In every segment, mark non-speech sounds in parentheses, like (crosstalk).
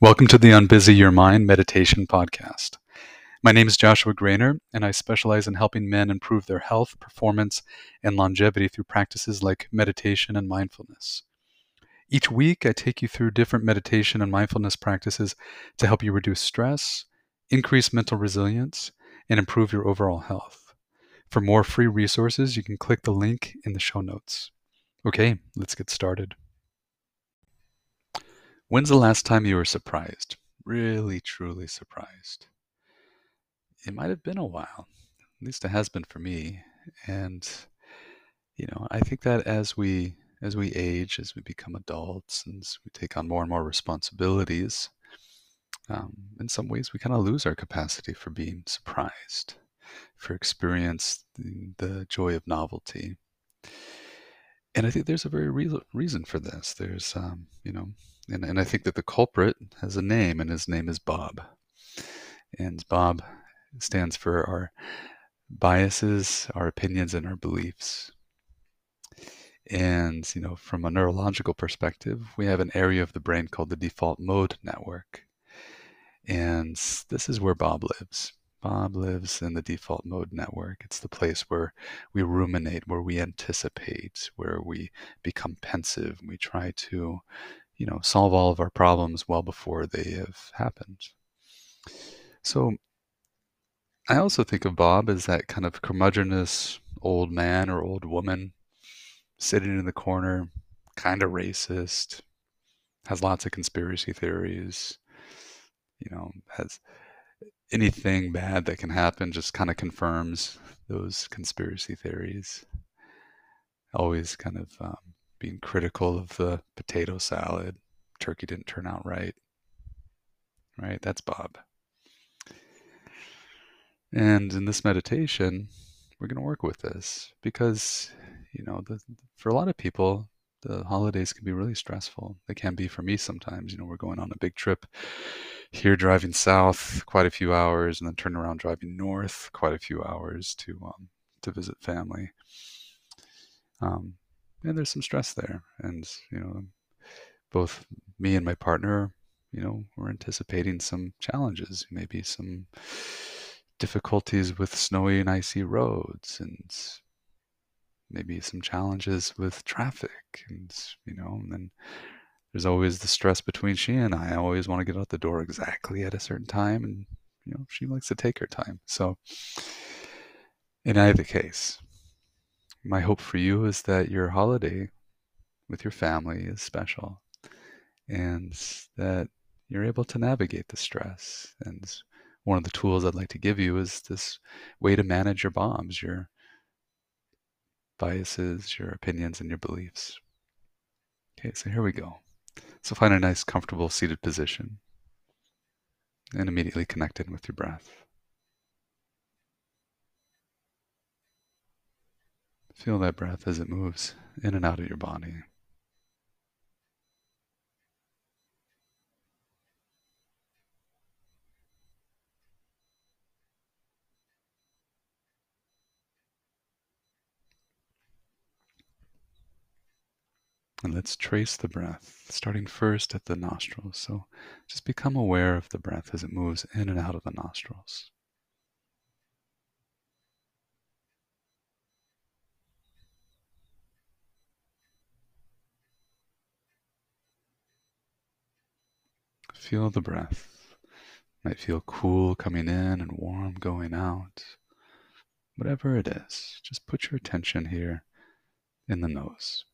Welcome to the Unbusy Your Mind Meditation Podcast. My name is Joshua Graner, and I specialize in helping men improve their health, performance, and longevity through practices like meditation and mindfulness. Each week, I take you through different meditation and mindfulness practices to help you reduce stress, increase mental resilience, and improve your overall health. For more free resources, you can click the link in the show notes. Okay, let's get started. When's the last time you were surprised? Really, truly surprised? It might have been a while. At least it has been for me. And you know, I think that as we as we age, as we become adults, and as we take on more and more responsibilities, um, in some ways we kind of lose our capacity for being surprised, for experience the, the joy of novelty. And I think there's a very real reason for this. There's, um, you know, and, and I think that the culprit has a name, and his name is Bob. And Bob stands for our biases, our opinions, and our beliefs. And, you know, from a neurological perspective, we have an area of the brain called the default mode network. And this is where Bob lives. Bob lives in the default mode network. It's the place where we ruminate, where we anticipate, where we become pensive. We try to you know, solve all of our problems well before they have happened. So I also think of Bob as that kind of curmudgeonous old man or old woman sitting in the corner, kind of racist, has lots of conspiracy theories, you know, has anything bad that can happen just kind of confirms those conspiracy theories. Always kind of um, being critical of the potato salad. Turkey didn't turn out right. Right? That's Bob. And in this meditation, we're going to work with this because, you know, the, for a lot of people, the holidays can be really stressful. They can be for me sometimes. You know, we're going on a big trip here, driving south quite a few hours, and then turn around driving north quite a few hours to um, to visit family. Um, and there's some stress there. And, you know, both me and my partner, you know, we're anticipating some challenges, maybe some difficulties with snowy and icy roads and maybe some challenges with traffic and you know and then there's always the stress between she and I. I always want to get out the door exactly at a certain time and you know she likes to take her time. So in either case, my hope for you is that your holiday with your family is special and that you're able to navigate the stress. And one of the tools I'd like to give you is this way to manage your BOBs, your biases, your opinions, and your beliefs. Okay, so here we go. So find a nice, comfortable seated position and immediately connect in with your breath. Feel that breath as it moves in and out of your body. And let's trace the breath, starting first at the nostrils. So just become aware of the breath as it moves in and out of the nostrils. Feel the breath. Might feel cool coming in and warm going out. Whatever it is, just put your attention here in the nose.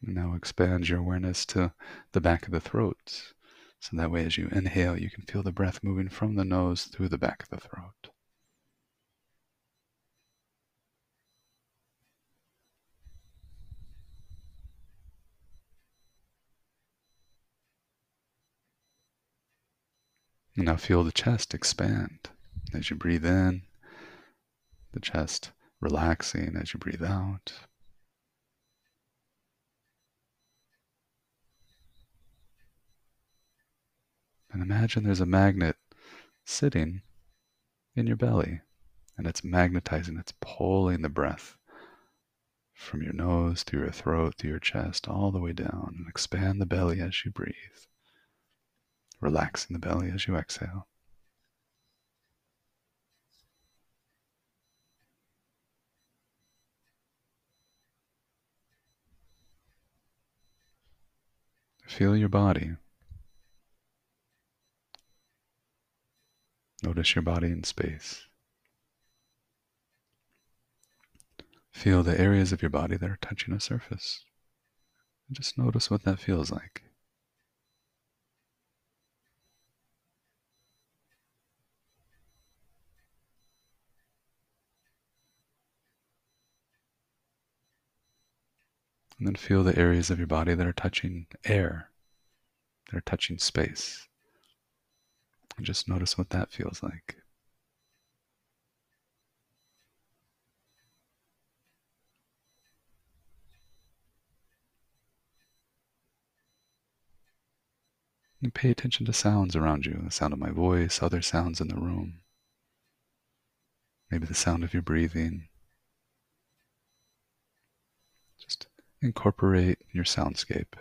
Now expand your awareness to the back of the throat. So that way, as you inhale, you can feel the breath moving from the nose through the back of the throat. Now feel the chest expand as you breathe in, the chest relaxing as you breathe out. And imagine there's a magnet sitting in your belly and it's magnetizing, it's pulling the breath from your nose to your throat to your chest, all the way down, and expand the belly as you breathe, relaxing the belly as you exhale. Feel your body. Notice your body in space. Feel the areas of your body that are touching a surface. And just notice what that feels like. And then feel the areas of your body that are touching air, that are touching space. And just notice what that feels like. And pay attention to sounds around you the sound of my voice, other sounds in the room, maybe the sound of your breathing. Just incorporate your soundscape.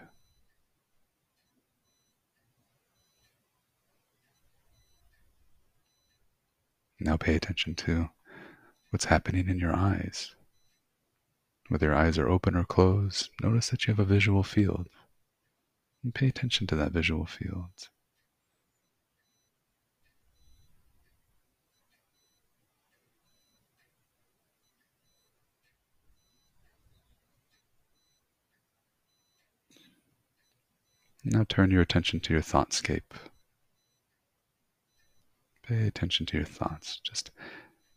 Now pay attention to what's happening in your eyes. Whether your eyes are open or closed, notice that you have a visual field. And pay attention to that visual field. Now turn your attention to your thoughtscape. Pay attention to your thoughts. Just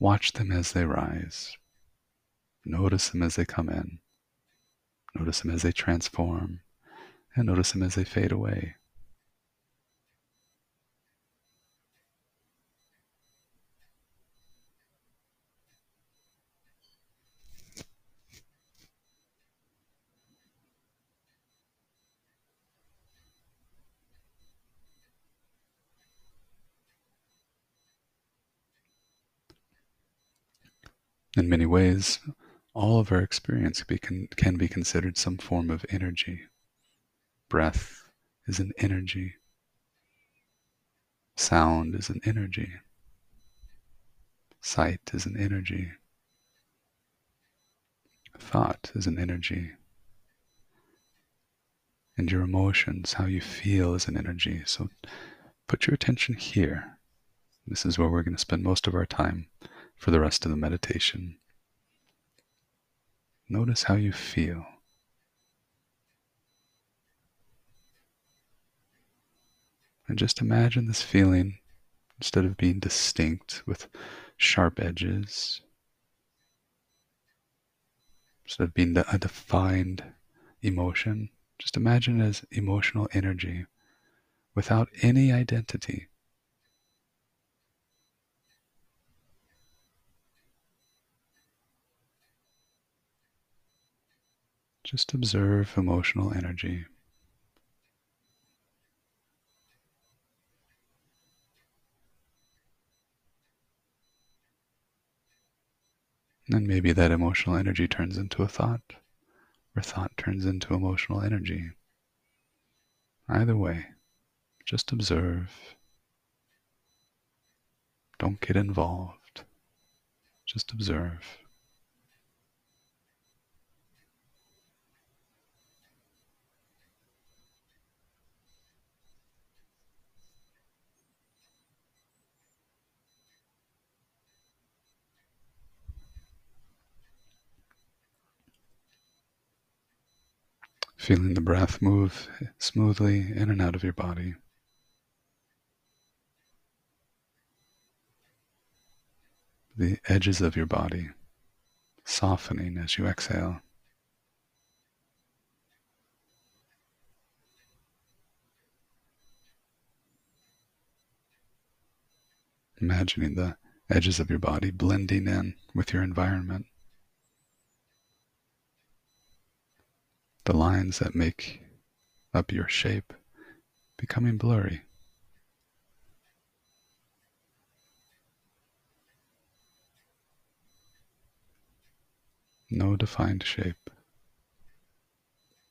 watch them as they rise. Notice them as they come in. Notice them as they transform. And notice them as they fade away. In many ways, all of our experience be con- can be considered some form of energy. Breath is an energy. Sound is an energy. Sight is an energy. Thought is an energy. And your emotions, how you feel, is an energy. So put your attention here. This is where we're going to spend most of our time for the rest of the meditation. Notice how you feel. And just imagine this feeling instead of being distinct with sharp edges, instead of being a defined emotion, just imagine it as emotional energy without any identity. Just observe emotional energy. And maybe that emotional energy turns into a thought, or thought turns into emotional energy. Either way, just observe. Don't get involved. Just observe. Feeling the breath move smoothly in and out of your body. The edges of your body softening as you exhale. Imagining the edges of your body blending in with your environment. The lines that make up your shape becoming blurry. No defined shape,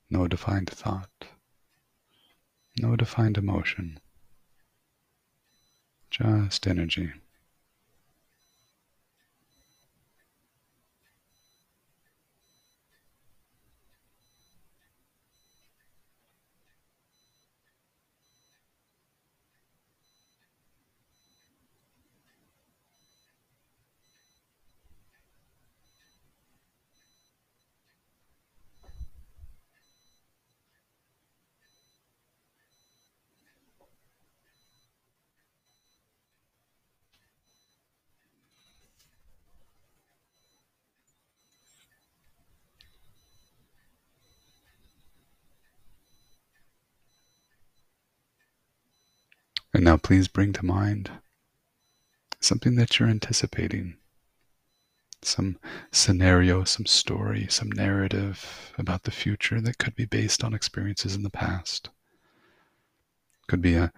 no defined thought, no defined emotion, just energy. And now please bring to mind something that you're anticipating, some scenario, some story, some narrative about the future that could be based on experiences in the past. Could be a,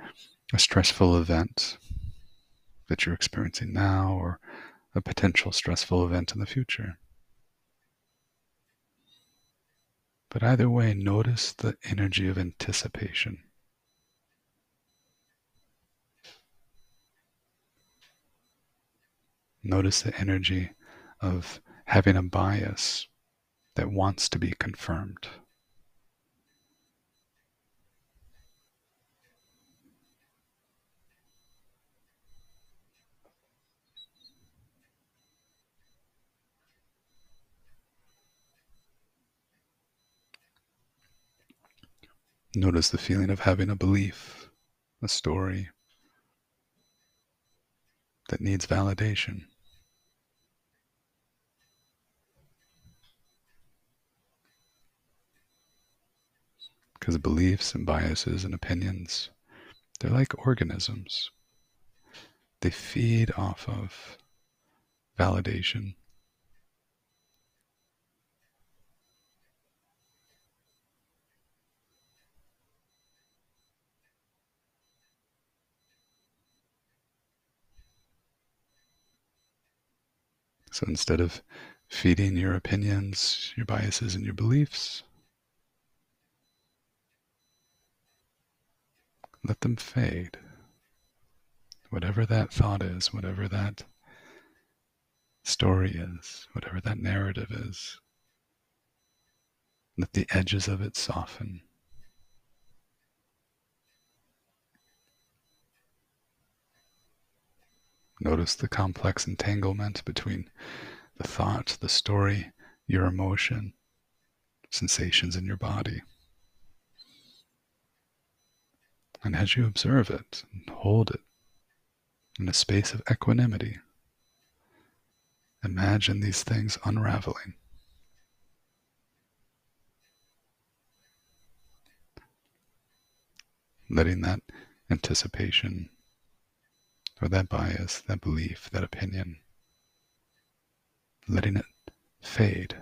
a stressful event that you're experiencing now or a potential stressful event in the future. But either way, notice the energy of anticipation. Notice the energy of having a bias that wants to be confirmed. Notice the feeling of having a belief, a story that needs validation. Because beliefs and biases and opinions, they're like organisms. They feed off of validation. So instead of feeding your opinions, your biases, and your beliefs, let them fade. Whatever that thought is, whatever that story is, whatever that narrative is, let the edges of it soften. Notice the complex entanglement between the thought, the story, your emotion, sensations in your body. And as you observe it and hold it in a space of equanimity, imagine these things unraveling. Letting that anticipation or that bias, that belief, that opinion, letting it fade.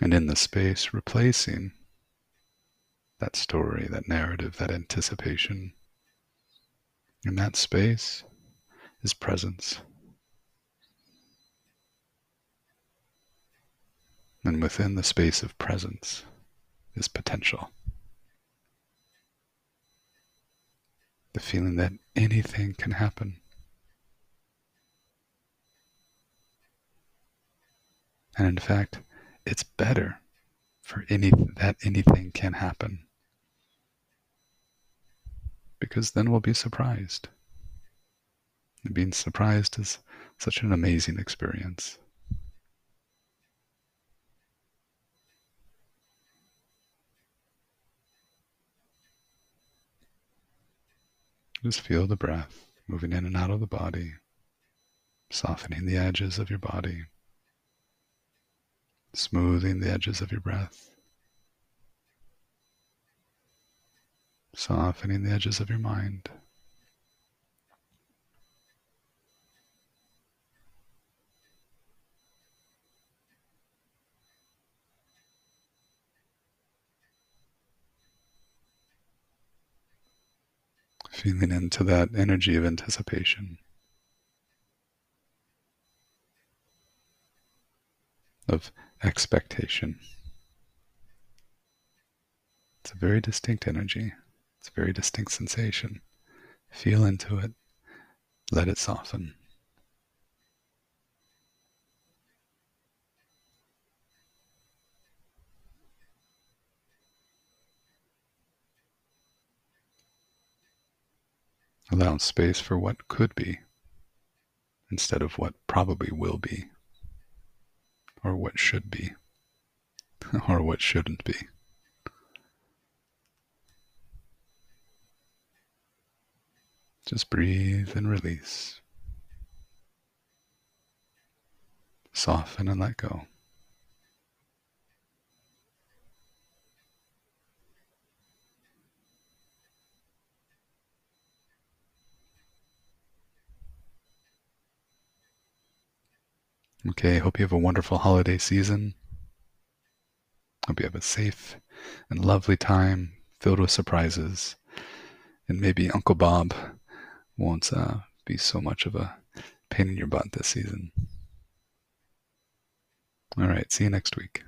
And in the space, replacing that story, that narrative, that anticipation. In that space, is presence. And within the space of presence is potential. The feeling that anything can happen. And in fact, it's better for any that anything can happen. Because then we'll be surprised. And being surprised is such an amazing experience. Just feel the breath moving in and out of the body, softening the edges of your body, smoothing the edges of your breath, softening the edges of your mind. feeling into that energy of anticipation, of expectation. It's a very distinct energy. It's a very distinct sensation. Feel into it. Let it soften. Allow space for what could be instead of what probably will be, or what should be, (laughs) or what shouldn't be. Just breathe and release. Soften and let go. Okay, hope you have a wonderful holiday season. Hope you have a safe and lovely time filled with surprises. And maybe Uncle Bob won't uh, be so much of a pain in your butt this season. All right, see you next week.